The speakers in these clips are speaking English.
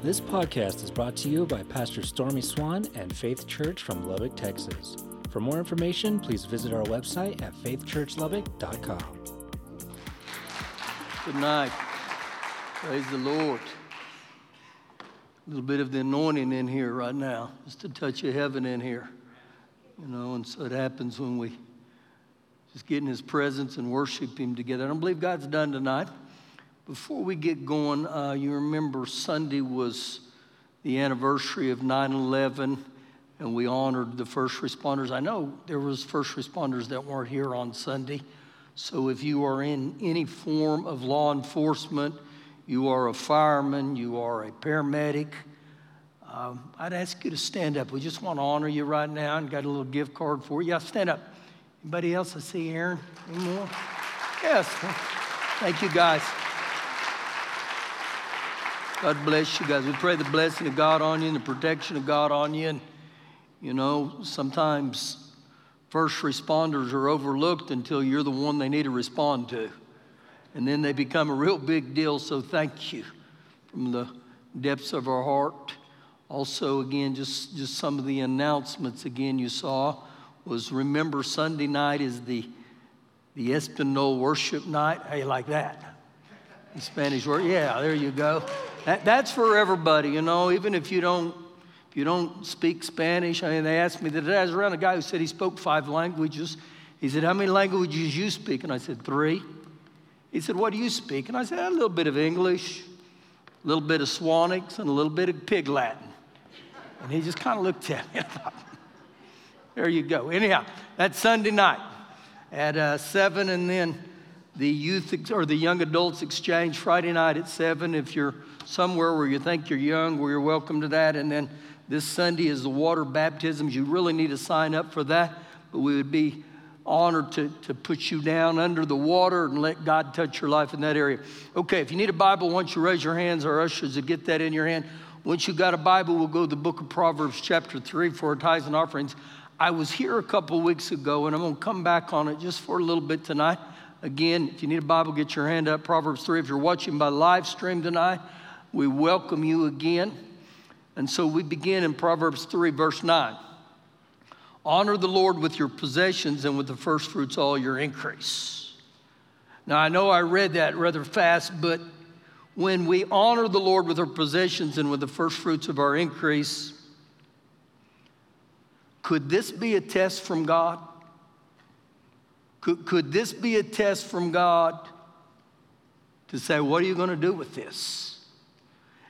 This podcast is brought to you by Pastor Stormy Swan and Faith Church from Lubbock, Texas. For more information, please visit our website at faithchurchlubbock.com. Good night. Praise the Lord. A little bit of the anointing in here right now, just a touch of heaven in here. You know, and so it happens when we just get in His presence and worship Him together. I don't believe God's done tonight. Before we get going, uh, you remember Sunday was the anniversary of 9 11, and we honored the first responders. I know there was first responders that weren't here on Sunday. So if you are in any form of law enforcement, you are a fireman, you are a paramedic, um, I'd ask you to stand up. We just want to honor you right now and got a little gift card for you. Yeah, stand up. Anybody else? I see Aaron. Any more? Yes. Thank you, guys. God bless you guys. We pray the blessing of God on you and the protection of God on you. And, you know, sometimes first responders are overlooked until you're the one they need to respond to. And then they become a real big deal. So thank you from the depths of our heart. Also, again, just, just some of the announcements again you saw was remember Sunday night is the, the Espinol worship night. How you like that? In Spanish word? Yeah, there you go. That, that's for everybody, you know, even if you don't if you don't speak Spanish. I mean, they asked me that I was around a guy who said he spoke five languages. He said, How many languages you speak? And I said, Three. He said, What do you speak? And I said, A little bit of English, a little bit of Swanix, and a little bit of Pig Latin. And he just kind of looked at me. there you go. Anyhow, that's Sunday night at uh, 7, and then the youth ex- or the young adults exchange Friday night at 7. If you're somewhere where you think you're young, well, you're welcome to that. And then this Sunday is the water baptisms. You really need to sign up for that, but we would be honored to, to put you down under the water and let God touch your life in that area. Okay, if you need a Bible, once you raise your hands, our ushers will get that in your hand. Once you got a Bible, we'll go to the book of Proverbs, chapter 3, for tithes and offerings. I was here a couple weeks ago, and I'm going to come back on it just for a little bit tonight. Again, if you need a Bible, get your hand up. Proverbs 3. If you're watching by live stream tonight, we welcome you again. And so we begin in Proverbs 3, verse 9. Honor the Lord with your possessions and with the first fruits all your increase. Now, I know I read that rather fast, but when we honor the Lord with our possessions and with the first fruits of our increase, could this be a test from God? Could, could this be a test from God to say, What are you going to do with this?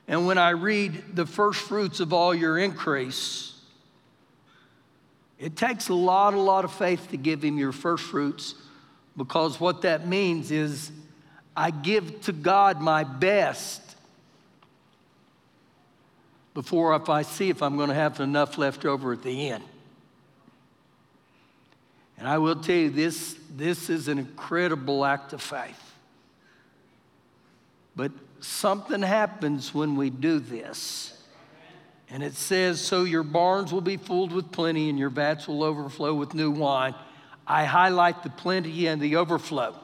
And when I read the first fruits of all your increase, it takes a lot, a lot of faith to give him your first fruits because what that means is I give to God my best before if I see if I'm going to have enough left over at the end. And I will tell you, this, this is an incredible act of faith. But something happens when we do this. And it says, So your barns will be filled with plenty, and your vats will overflow with new wine. I highlight the plenty and the overflow.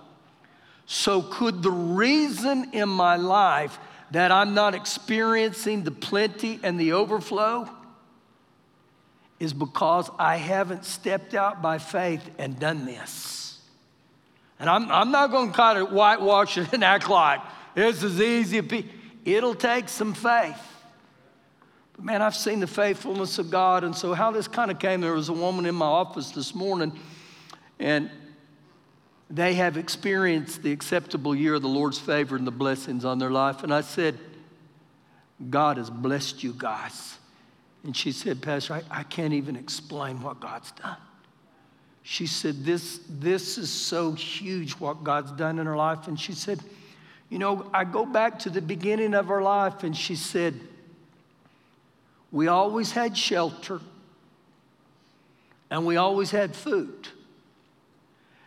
So, could the reason in my life that I'm not experiencing the plenty and the overflow is because I haven't stepped out by faith and done this? And I'm, I'm not going to kind of whitewash it and act like this is easy. It'll take some faith. But man, I've seen the faithfulness of God. And so, how this kind of came, there was a woman in my office this morning, and they have experienced the acceptable year of the Lord's favor and the blessings on their life. And I said, God has blessed you guys. And she said, Pastor, I, I can't even explain what God's done. She said, this, this is so huge what God's done in her life. And she said, You know, I go back to the beginning of her life, and she said, We always had shelter, and we always had food.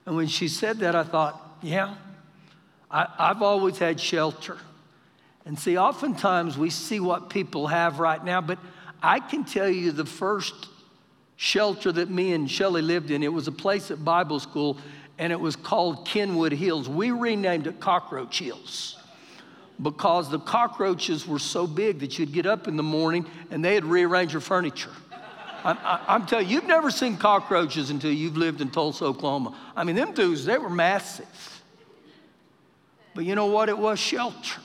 And when she said that, I thought, yeah, I, have always had shelter. And see, oftentimes we see what people have right now, but I can tell you the first shelter that me and Shelley lived in, it was a place at Bible school, and it was called Kenwood Hills. We renamed it Cockroach Hills. because the cockroaches were so big that you'd get up in the morning and they'd rearrange your furniture. I, am telling you, you've never seen cockroaches until you've lived in Tulsa, Oklahoma. I mean, them dudes, they were massive. But you know what? It was shelter.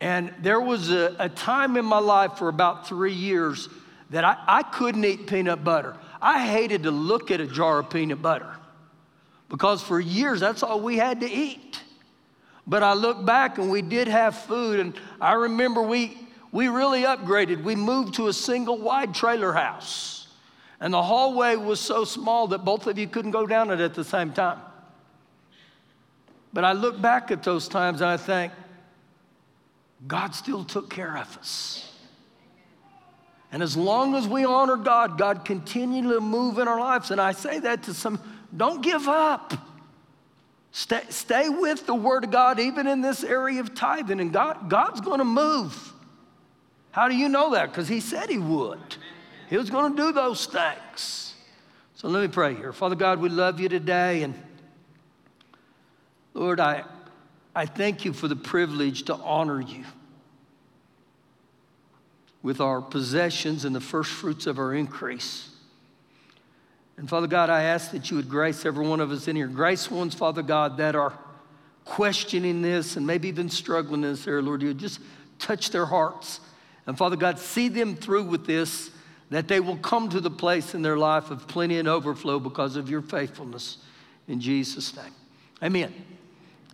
And there was a, a time in my life for about three years that I, I couldn't eat peanut butter. I hated to look at a jar of peanut butter because for years that's all we had to eat. But I look back and we did have food, and I remember we, we really upgraded. We moved to a single wide trailer house, and the hallway was so small that both of you couldn't go down it at the same time. But I look back at those times and I think, God still took care of us. And as long as we honor God, God continually to move in our lives. And I say that to some, don't give up. Stay, stay with the Word of God, even in this area of tithing, and God, God's going to move. How do you know that? Because He said He would. He was going to do those things. So let me pray here. Father God, we love you today. And Lord, I, I thank you for the privilege to honor you with our possessions and the first fruits of our increase. And Father God, I ask that you would grace every one of us in here. Grace ones, Father God, that are questioning this and maybe even struggling in this area, Lord. You just touch their hearts. And Father God, see them through with this, that they will come to the place in their life of plenty and overflow because of your faithfulness. In Jesus' name. Amen.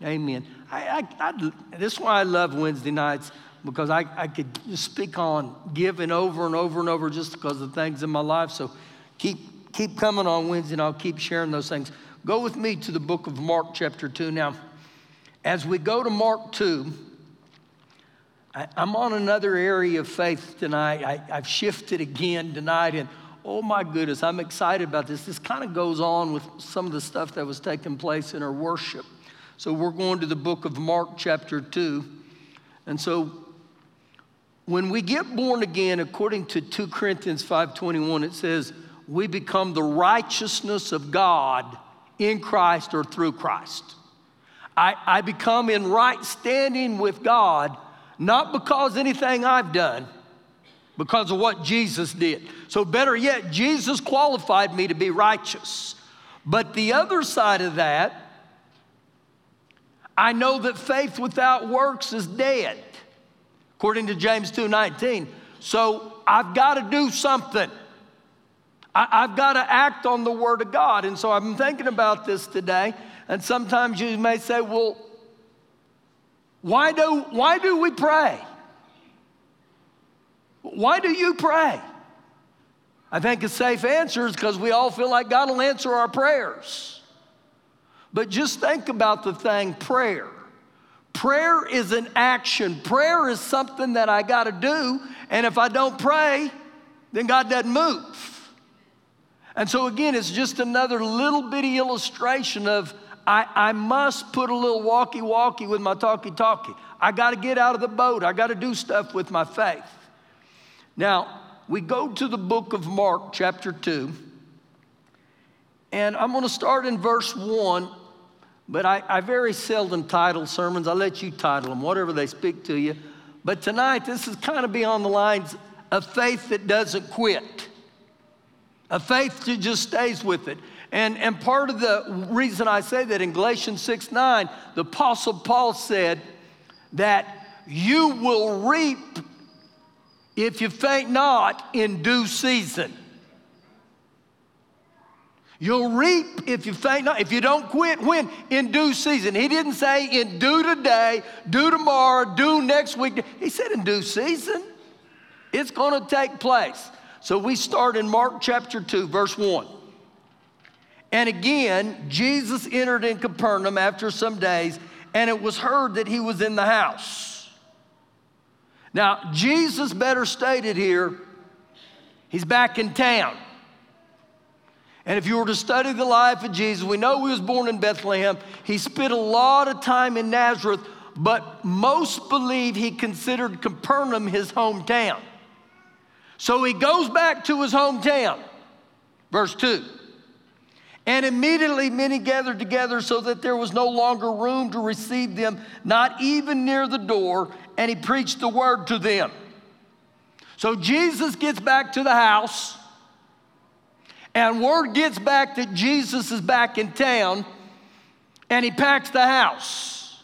Amen. I, I, I, this is why I love Wednesday nights because I, I could just speak on giving over and over and over just because of things in my life. So keep, keep coming on Wednesday and I'll keep sharing those things. Go with me to the book of Mark, chapter 2. Now, as we go to Mark 2, I, am on another area of faith tonight. I, I've shifted again tonight, and oh my goodness, I'm excited about this. This kind of goes on with some of the stuff that was taking place in our worship. So we're going to the book of Mark, chapter 2. And so when we get born again, according to 2 Corinthians 5:21, it says, we become the righteousness of God in Christ or through Christ. I, I become in right standing with God, not because anything I've done, because of what Jesus did. So, better yet, Jesus qualified me to be righteous. But the other side of that, I know that faith without works is dead according to James 2:19. So I've got to do something. I, have got to act on the word of God. And so I'm thinking about this today. And sometimes you may say, well, why do, why do we pray? Why do you pray? I think a safe answer is because we all feel like God will answer our prayers. But just think about the thing prayer. Prayer is an action. Prayer is something that I got to do. And if I don't pray, then God doesn't move. And so, again, it's just another little bitty illustration of I, I must put a little walkie walkie with my talkie talkie. I got to get out of the boat. I got to do stuff with my faith. Now, we go to the book of Mark, chapter 2. And I'm going to start in verse 1 but I, I very seldom title sermons. I let you title them, whatever they speak to you. But tonight, this is kind of beyond the lines of faith that doesn't quit, a faith that just stays with it. And, and part of the reason I say that in Galatians 6 9, the Apostle Paul said that you will reap if you faint not in due season. You'll reap if you faint not. If you don't quit, when? In due season. He didn't say in due today, due tomorrow, due next week. He said in due season. It's going to take place. So we start in Mark chapter 2, verse 1. And again, Jesus entered in Capernaum after some days, and it was heard that he was in the house. Now, Jesus better stated here, he's back in town. And if you were to study the life of Jesus, we know he was born in Bethlehem. He spent a lot of time in Nazareth, but most believe he considered Capernaum his hometown. So he goes back to his hometown. Verse 2. And immediately many gathered together so that there was no longer room to receive them, not even near the door, and he preached the word to them. So Jesus gets back to the house, and word gets back that Jesus is back in town, and he packs the house.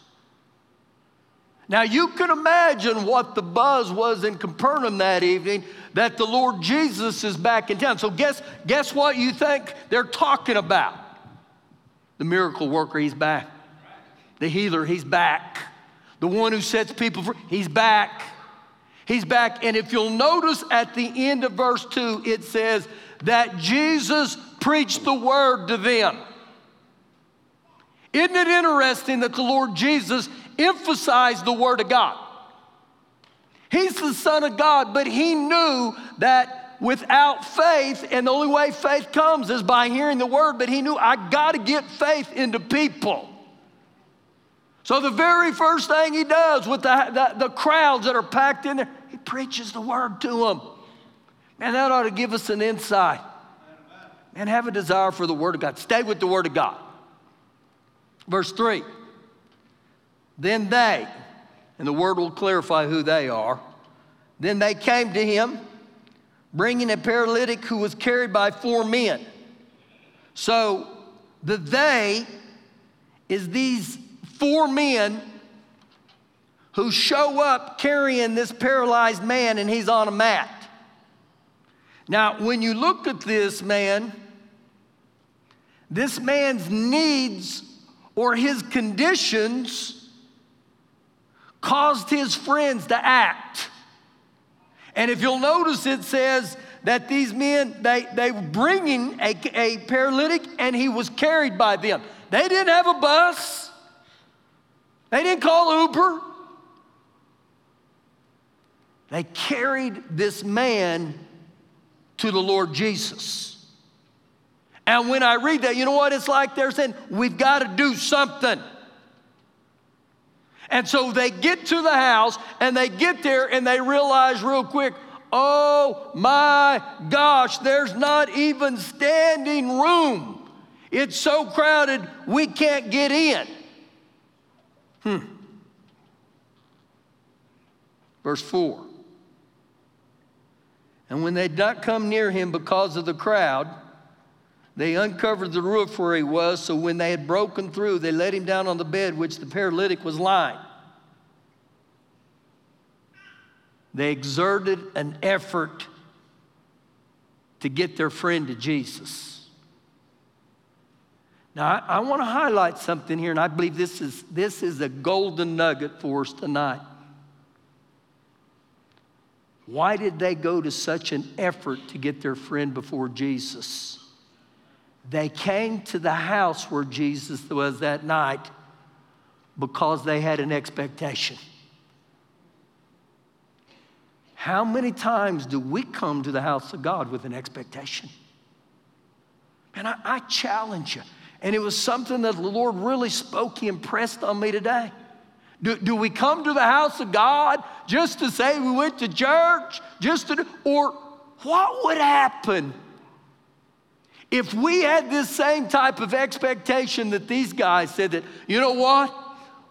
Now you can imagine what the buzz was in Capernaum that evening that the Lord Jesus is back in town. So, guess, guess what you think they're talking about? The miracle worker, he's back. The healer, he's back. The one who sets people free, he's back. He's back. And if you'll notice at the end of verse 2, it says that Jesus preached the word to them. Isn't it interesting that the Lord Jesus emphasized the word of God? He's the Son of God, but he knew that without faith, and the only way faith comes is by hearing the word, but he knew I got to get faith into people. So the very first thing he does with the, the, the, crowds that are packed in there, he preaches the word to them. Man, that ought to give us an insight. And have a desire for the word of God. Stay with the word of God. Verse 3 Then they, and the word will clarify who they are. Then they came to him, bringing a paralytic who was carried by four men. So the they is these four men who show up carrying this paralyzed man, and he's on a mat. Now, when you look at this man, this man's needs or his conditions caused his friends to act. And if you'll notice, it says that these men, they, they were bringing a, a paralytic and he was carried by them. They didn't have a bus. They didn't call Uber. They carried this man to the Lord Jesus. And when I read that, you know what it's like? They're saying, we've got to do something. And so they get to the house and they get there and they realize real quick, oh my gosh, there's not even standing room. It's so crowded, we can't get in. Hmm. Verse 4. And when they would not come near him because of the crowd, they uncovered the roof where he was, so when they had broken through, they let him down on the bed which the paralytic was lying. They exerted an effort to get their friend to Jesus. Now, I, I want to highlight something here, and I believe this is, this is a golden nugget for us tonight. Why did they go to such an effort to get their friend before Jesus? They came to the house where Jesus was that night because they had an expectation. How many times do we come to the house of God with an expectation? And I, I challenge you. And it was something that the Lord really spoke, He impressed on me today. Do, do we come to the house of God just to say we went to church? Just to, or what would happen if we had this same type of expectation that these guys said that, you know what?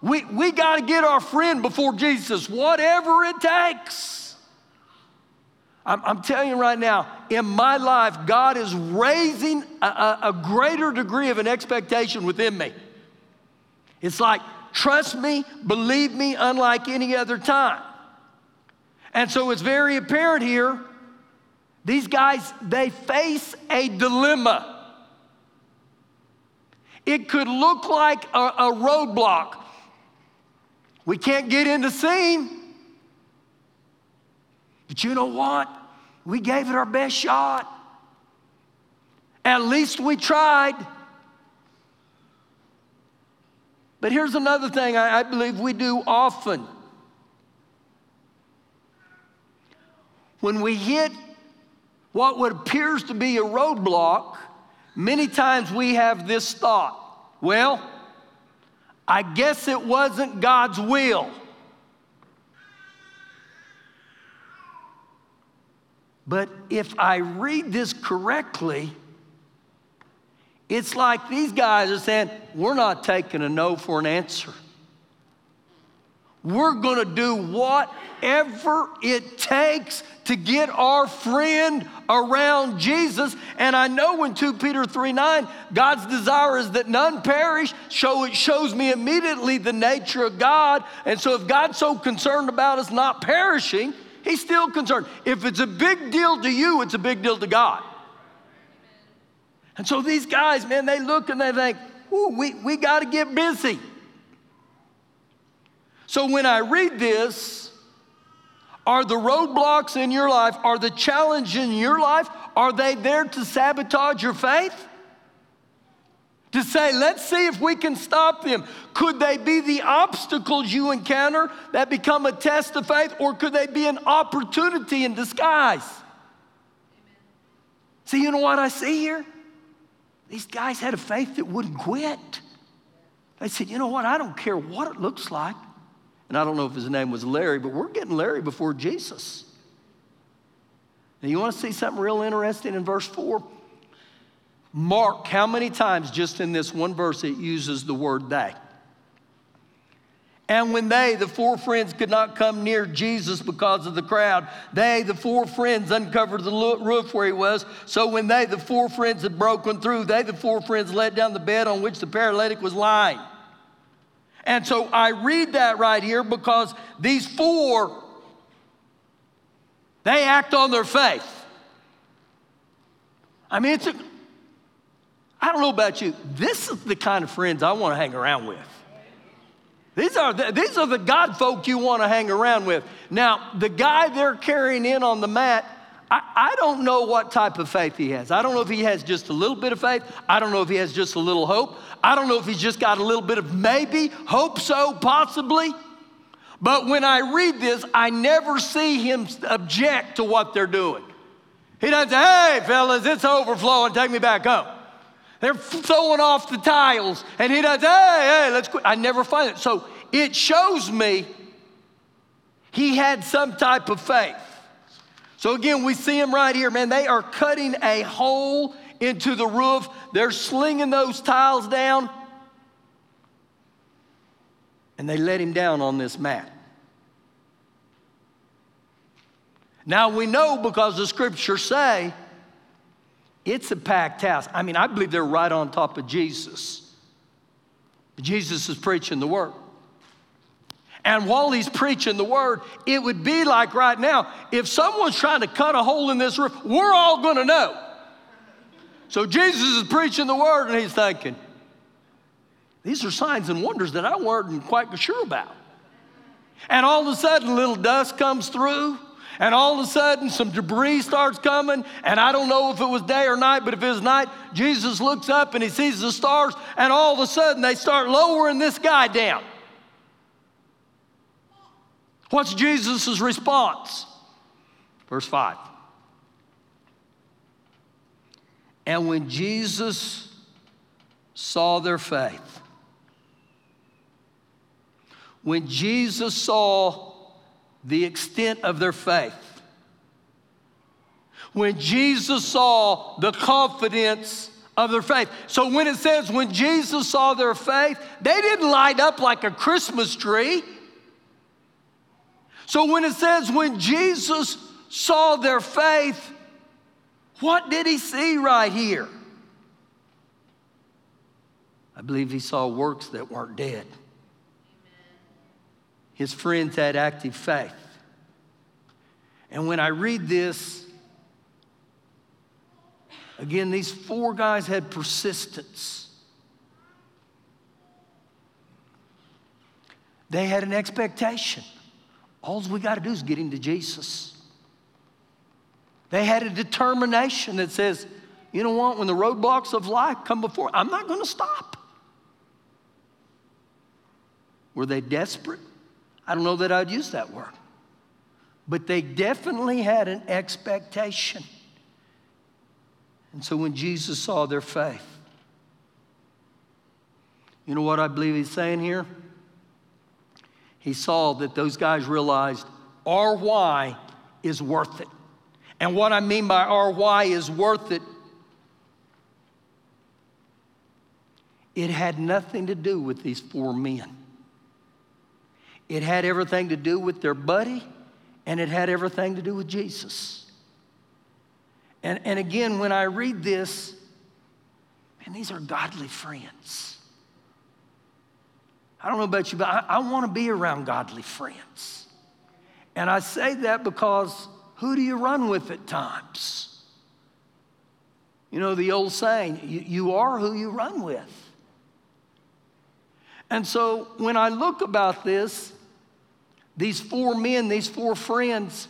We, we got to get our friend before Jesus, whatever it takes. I'm, I'm, telling you right now, in my life, God is raising a, a, a greater degree of an expectation within me. It's like, trust me, believe me, unlike any other time. And so it's very apparent here these guys, they face a dilemma. It could look like a, a roadblock. We can't get in the scene. But you know what? We gave it our best shot. At least we tried. But here's another thing I, I believe we do often. When we hit what would appears to be a roadblock, many times we have this thought well, I guess it wasn't God's will. But if I read this correctly, It's like these guys are saying, we're not taking a no for an answer. We're going to do whatever it takes to get our friend around Jesus. And I know in 2 Peter 3 9, God's desire is that none perish. So it shows me immediately the nature of God. And so if God's so concerned about us not perishing, He's still concerned. If it's a big deal to you, it's a big deal to God. And so these guys, man, they look and they think, Ooh, we, we got to get busy. So when I read this, are the roadblocks in your life, are the challenge in your life, are they there to sabotage your faith? To say, let's see if we can stop them. Could they be the obstacles you encounter that become a test of faith, or could they be an opportunity in disguise? Amen. See, you know what I see here? These guys had a faith that wouldn't quit. They said, you know what? I don't care what it looks like. And I don't know if his name was Larry, but we're getting Larry before Jesus. Now, you want to see something real interesting in verse 4? Mark how many times just in this one verse it uses the word they. And when they, the four friends, could not come near Jesus because of the crowd, they, the four friends, uncovered the roof where he was. So when they, the four friends, had broken through, they, the four friends, let down the bed on which the paralytic was lying. And so I read that right here because these four, they act on their faith. I mean, it's a, I don't know about you, this is the kind of friends I want to hang around with. These are, the, these are the God folk you want to hang around with. Now, the guy they're carrying in on the mat, I, I don't know what type of faith he has. I don't know if he has just a little bit of faith. I don't know if he has just a little hope. I don't know if he's just got a little bit of maybe, hope so, possibly. But when I read this, I never see him object to what they're doing. He doesn't say, hey, fellas, it's overflowing, take me back home. They're throwing off the tiles, and he doesn't, hey, hey, let's quit. I never find it. So it shows me he had some type of faith. So again, we see him right here, man. They are cutting a hole into the roof, they're slinging those tiles down, and they let him down on this mat. Now we know because the scriptures say it's a packed house. I mean, I believe they're right on top of Jesus. Jesus is preaching the word. And while he's preaching the word, it would be like right now if someone's trying to cut a hole in this roof, we're all going to know. So Jesus is preaching the word, and he's thinking, these are signs and wonders that I weren't quite sure about. And all of a sudden, a little dust comes through, and all of a sudden, some debris starts coming. And I don't know if it was day or night, but if it was night, Jesus looks up and he sees the stars, and all of a sudden, they start lowering this guy down. What's Jesus' response? Verse 5. And when Jesus saw their faith, when Jesus saw the extent of their faith, when Jesus saw the confidence of their faith. So when it says when Jesus saw their faith, they didn't light up like a Christmas tree. So when it says, when Jesus saw their faith, what did he see right here? I believe he saw works that weren't dead. His friends had active faith. And when I read this, again, these four guys had persistence. They had an expectation. All we got to do is get into Jesus. They had a determination that says, you know what, when the roadblocks of life come before, I'm not going to stop. Were they desperate? I don't know that I'd use that word. But they definitely had an expectation. And so when Jesus saw their faith, you know what I believe he's saying here? He saw that those guys realized why is worth it. And what I mean by why is worth it it had nothing to do with these four men. It had everything to do with their buddy, and it had everything to do with Jesus. And, and again, when I read this, man, these are godly friends. I don't know about you, but I, I want to be around godly friends. And I say that because who do you run with at times? You know, the old saying, you, you are who you run with. And so when I look about this, these four men, these four friends,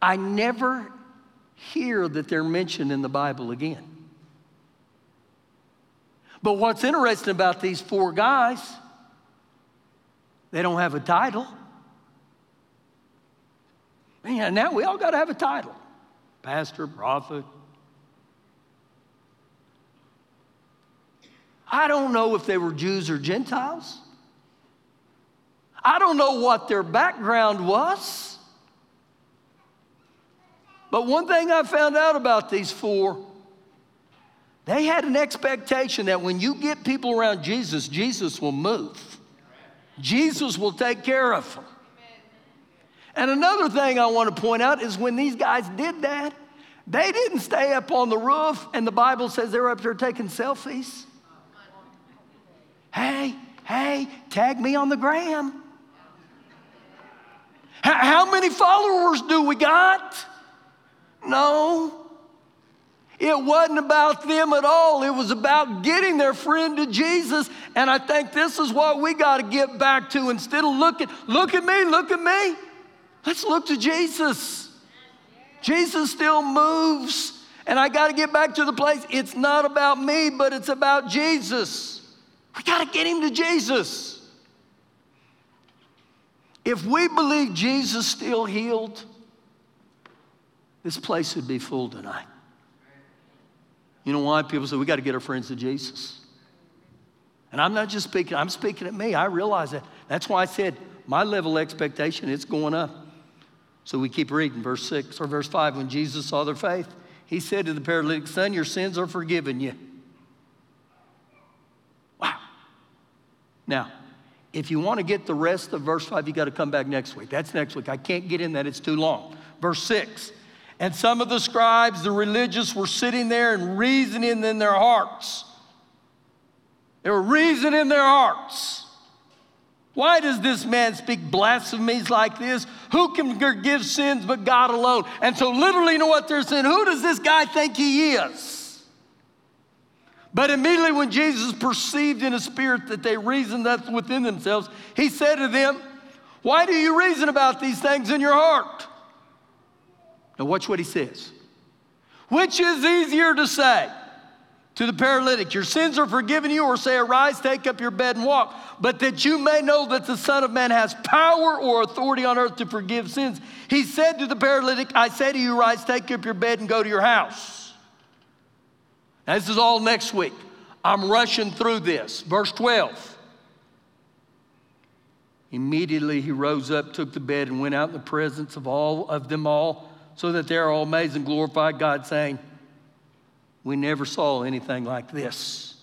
I never hear that they're mentioned in the Bible again. But what's interesting about these four guys, they don't have a title. Man, now we all got to have a title pastor, prophet. I don't know if they were Jews or Gentiles. I don't know what their background was. But one thing I found out about these four, they had an expectation that when you get people around Jesus, Jesus will move. Jesus will take care of them. And another thing I want to point out is when these guys did that, they didn't stay up on the roof, and the Bible says they're up there taking selfies. Hey, hey, tag me on the gram. How many followers do we got? No. It wasn't about them at all. It was about getting their friend to Jesus. And I think this is what we got to get back to. Instead of looking, look at me, look at me. Let's look to Jesus. Jesus still moves. And I got to get back to the place. It's not about me, but it's about Jesus. We got to get him to Jesus. If we believe Jesus still healed, this place would be full tonight. You know why? People say, we got to get our friends to Jesus. And I'm not just speaking, I'm speaking at me. I realize that. That's why I said my level of expectation, it's going up. So we keep reading, verse 6 or verse 5. When Jesus saw their faith, he said to the paralytic, Son, your sins are forgiven you. Wow. Now, if you want to get the rest of verse 5, you got to come back next week. That's next week. I can't get in that, it's too long. Verse 6 And some of the scribes, the religious, were sitting there and reasoning in their hearts. They were reasoning in their hearts. Why does this man speak blasphemies like this? Who can forgive sins but God alone? And so, literally, you know what they're saying? Who does this guy think he is? But immediately, when Jesus perceived in his spirit that they reasoned that within themselves, he said to them, Why do you reason about these things in your heart? Now, watch what he says. Which is easier to say? to the paralytic, Your sins are forgiven you, or say, Arise, take up your bed and walk. But that you may know that the Son of Man has power or authority on earth to forgive sins. He said to the paralytic, I say to you, Rise, take up your bed and go to your house. Now, this is all next week. I'm rushing through this. Verse 12. Immediately he rose up, took the bed, and went out in the presence of all of them all, so that they are all amazed and glorified God, saying, we never saw anything like this.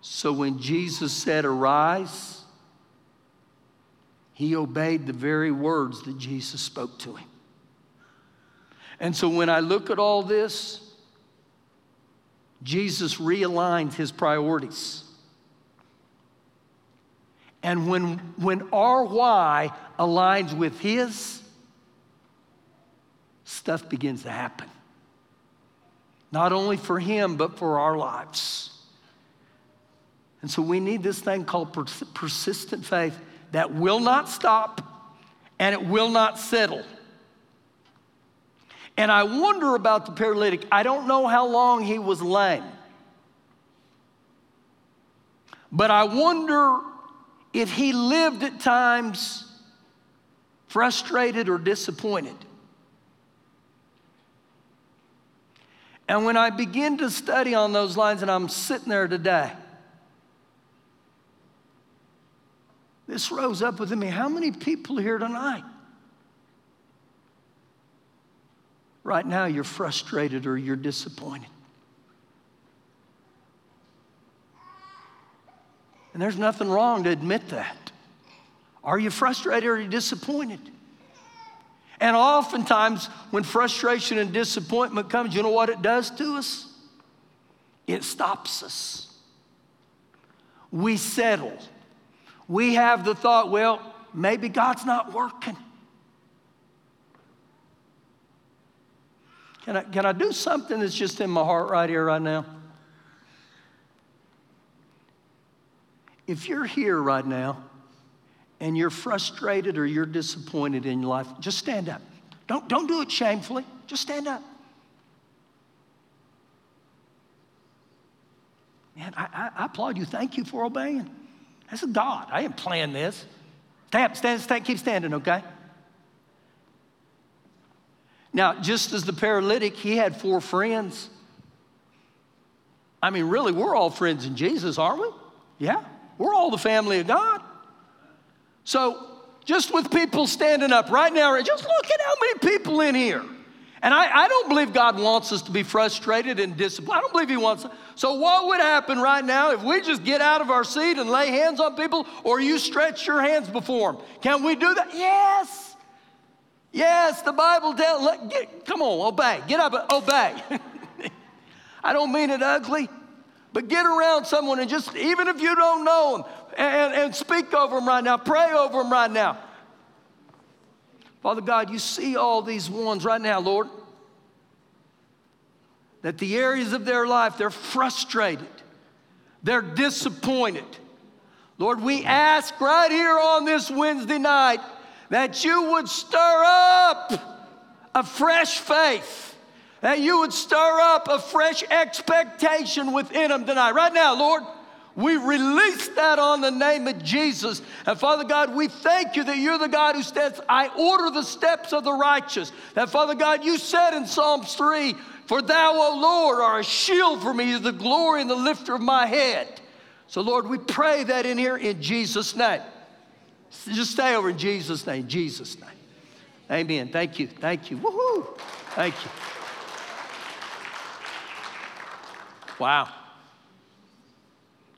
So when Jesus said, Arise, he obeyed the very words that Jesus spoke to him. And so when I look at all this, Jesus realigned his priorities. And when, when our why aligns with his, stuff begins to happen not only for him, but for our lives. And so we need this thing called pers- persistent faith that will not stop and it will not settle. And I wonder about the paralytic. I don't know how long he was lame. But I wonder if he lived at times frustrated or disappointed. And when I begin to study on those lines, and I'm sitting there today, this rose up within me. How many people here tonight right now you're frustrated or you're disappointed. And there's nothing wrong to admit that. Are you frustrated or are you disappointed? And oftentimes, when frustration and disappointment comes, you know what it does to us? It stops us. We settle. We have the thought, well, maybe God's not working. Can I, can I do something that's just in my heart right here, right now? If you're here right now and you're frustrated or you're disappointed in your life, just stand up. Don't, don't do it shamefully, just stand up. Man, I, I, applaud you. Thank you for obeying. That's a God. I didn't plan this. Stand, stand, stand, keep standing, okay? Now, just as the paralytic, he had four friends. I mean, really, we're all friends in Jesus, aren't we? Yeah, we're all the family of God. So, just with people standing up right now, just look at how many people in here. And I, I don't believe God wants us to be frustrated and disappointed. I don't believe He wants. So, what would happen right now if we just get out of our seat and lay hands on people, or you stretch your hands before them? Can we do that? Yes. Yes, the Bible tells, come on, obey. Get up, obey. I don't mean it ugly, but get around someone and just, even if you don't know them, and, and speak over them right now, pray over them right now. Father God, you see all these ones right now, Lord, that the areas of their life, they're frustrated, they're disappointed. Lord, we ask right here on this Wednesday night that you would stir up a fresh faith, that you would stir up a fresh expectation within them tonight. Right now, Lord, we release that on the name of Jesus. And Father God, we thank you that you're the God who says, I order the steps of the righteous. That Father God, you said in Psalms 3, For thou, O Lord, are a shield for me, the glory and the lifter of my head. So, Lord, we pray that in here in Jesus' name. Just stay over in Jesus' name, Jesus' name. Amen. Thank you. Thank you. Woohoo. Thank you. Wow.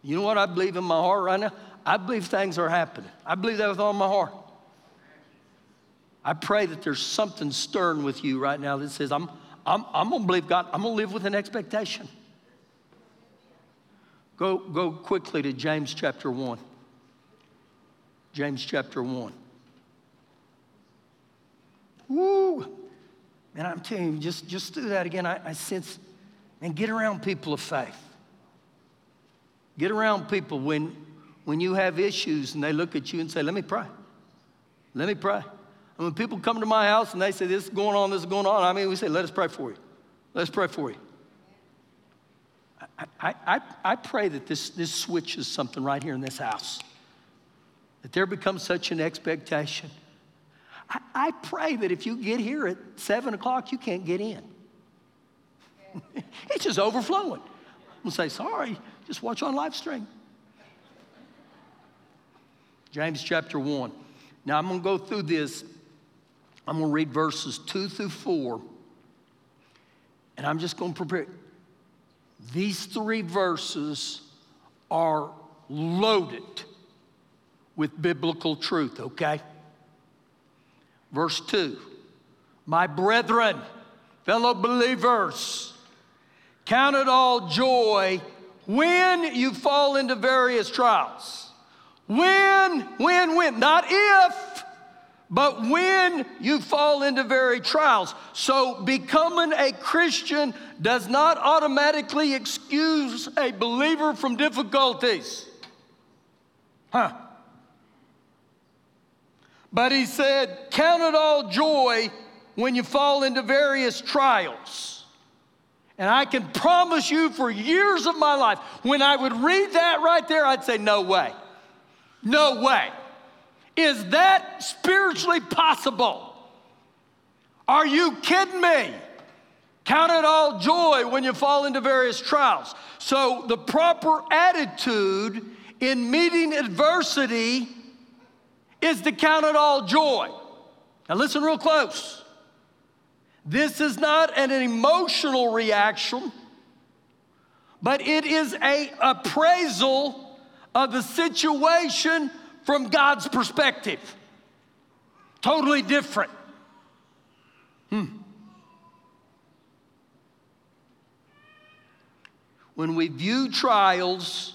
You know what I believe in my heart right now? I believe things are happening. I believe that with all my heart. I pray that there's something stern with you right now that says, I'm, I'm, I'm going to believe God. I'm going to live with an expectation. Go, go quickly to James chapter 1. James chapter 1. Woo! And I'm telling you, just, just do that again. I, I sense, and get around people of faith. Get around people when, when you have issues and they look at you and say, Let me pray. Let me pray. And when people come to my house and they say, This is going on, this is going on, I mean, we say, Let us pray for you. Let's pray for you. I, I, I pray that this, this switches something right here in this house that there becomes such an expectation. I, I pray that if you get here at seven o'clock, you can't get in. it's just overflowing. I'm gonna say, sorry, just watch on live stream. James chapter 1. Now I'm gonna go through this. I'm gonna read verses 2 through 4. And I'm just gonna prepare. These three verses are loaded with biblical truth, okay? Verse 2 My brethren, fellow believers, count it all joy when you fall into various trials. When, when, when, not if, but when you fall into various trials. So becoming a Christian does not automatically excuse a believer from difficulties. Huh? But he said, Count it all joy when you fall into various trials. And I can promise you for years of my life, when I would read that right there, I'd say, No way. No way. Is that spiritually possible? Are you kidding me? Count it all joy when you fall into various trials. So, the proper attitude in meeting adversity is to count it all joy. Now, listen real close. This is not an emotional reaction, but it is a appraisal of the situation from God's perspective. Totally different. Hmm. When we view trials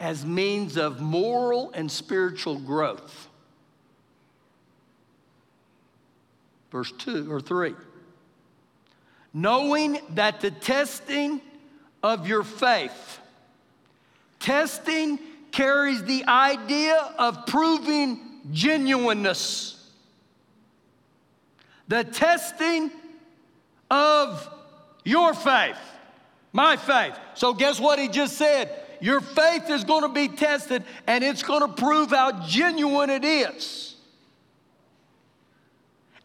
as means of moral and spiritual growth, verse 2 or 3. Knowing that the testing of your faith, testing carries the idea of proving genuineness. The testing of your faith, my faith. So, guess what he just said? Your faith is going to be tested and it's going to prove how genuine it is.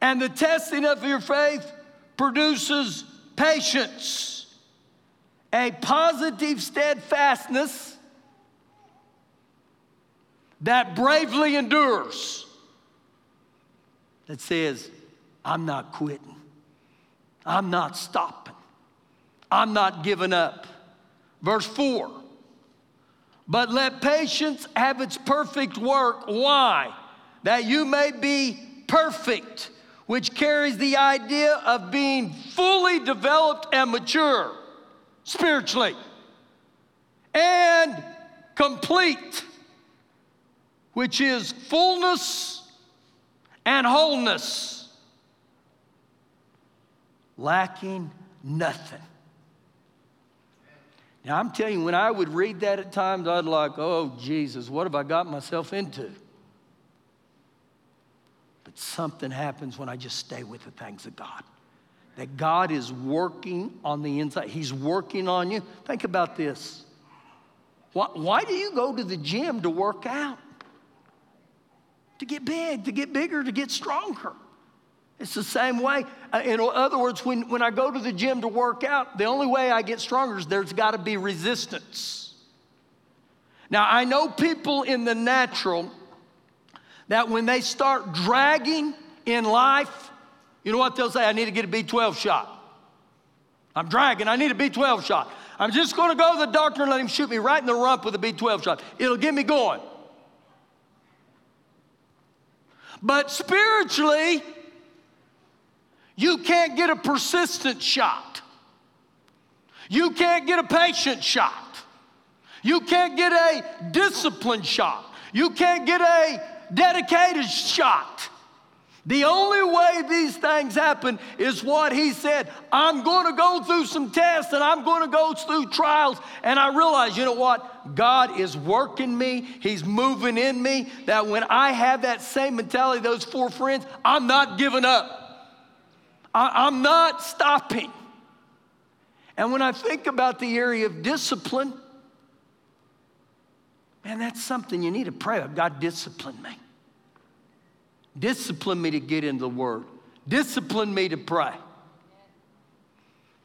And the testing of your faith produces patience, a positive steadfastness that bravely endures, that says, I'm not quitting, I'm not stopping, I'm not giving up. Verse 4 But let patience have its perfect work. Why? That you may be perfect which carries the idea of being fully developed and mature spiritually and complete, which is fullness and wholeness, lacking nothing. Now, I'm telling you, when I would read that at times, I'd like, oh, Jesus, what have I got myself into? Something happens when I just stay with the things of God. That God is working on the inside, He's working on you. Think about this. Why, why do you go to the gym to work out? To get big, to get bigger, to get stronger. It's the same way. Uh, in other words, when, when I go to the gym to work out, the only way I get stronger is there's got to be resistance. Now, I know people in the natural that when they start dragging in life, you know what they'll say? I need to get a B12 shot. I'm dragging, I need a B12 shot. I'm just gonna go to the doctor and let him shoot me right in the rump with a B12 shot. It'll get me going. But spiritually, you can't get a persistent shot. You can't get a patient shot. You can't get a disciplined shot. You can't get a dedicated shot. The only way these things happen is what he said. I'm going to go through some tests and I'm going to go through trials. And I realize, you know what? God is working me, He's moving in me. That when I have that same mentality, those four friends, I'm not giving up, I, I'm not stopping. And when I think about the area of discipline, Man, that's something you need to pray. God, discipline me. Discipline me to get into the Word. Discipline me to pray.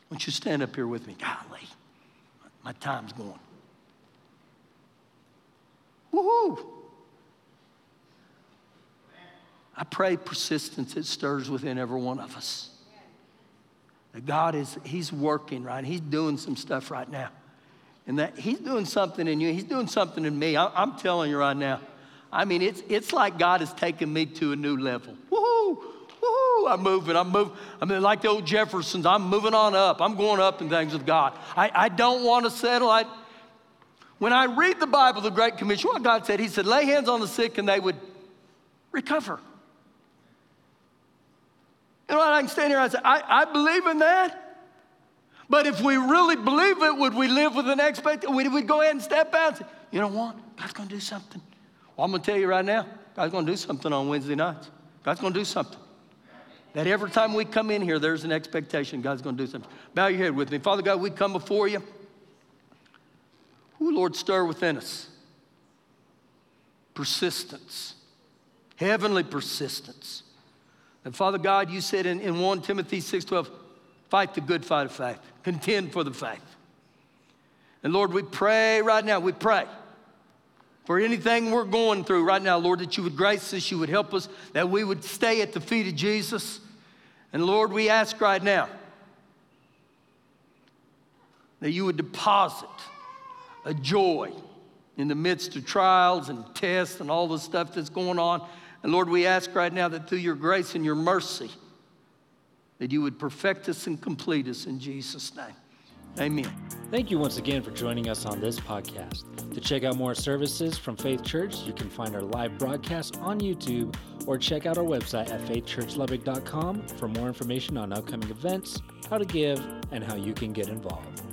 Won't you stand up here with me? Golly, my time's going. Woohoo! I pray persistence, it stirs within every one of us. That God is, He's working, right? He's doing some stuff right now and that He's doing something in you. He's doing something in me. I, am telling you right now. I mean, it's, it's like God has taken me to a new level. Woohoo! Woohoo! I'm moving. I'm moving. I mean, like the old Jeffersons, I'm moving on up. I'm going up in things of God. I, I don't want to settle. I, when I read the Bible, the Great Commission, what God said, He said, lay hands on the sick and they would recover. You know what? I can stand here and say, I, I believe in that. But if we really believe it, would we live with an expectation? Would we go ahead and step out and say, you know what? God's going to do something. Well, I'm going to tell you right now, God's going to do something on Wednesday nights. God's going to do something. That every time we come in here, there's an expectation God's going to do something. Bow your head with me. Father God, we come before you. Ooh, Lord, stir within us persistence, heavenly persistence. And Father God, you said in, in 1 Timothy 6.12, fight the good fight of faith contend for the faith. And Lord, we pray right now, we pray for anything we're going through right now, Lord, that you would grace us, you would help us, that we would stay at the feet of Jesus. And Lord, we ask right now that you would deposit a joy in the midst of trials and tests and all the stuff that's going on. And Lord, we ask right now that through your grace and your mercy, that you would perfect us and complete us in Jesus' name. Amen. Thank you once again for joining us on this podcast. To check out more services from Faith Church, you can find our live broadcast on YouTube or check out our website at faithchurchlubbock.com for more information on upcoming events, how to give, and how you can get involved.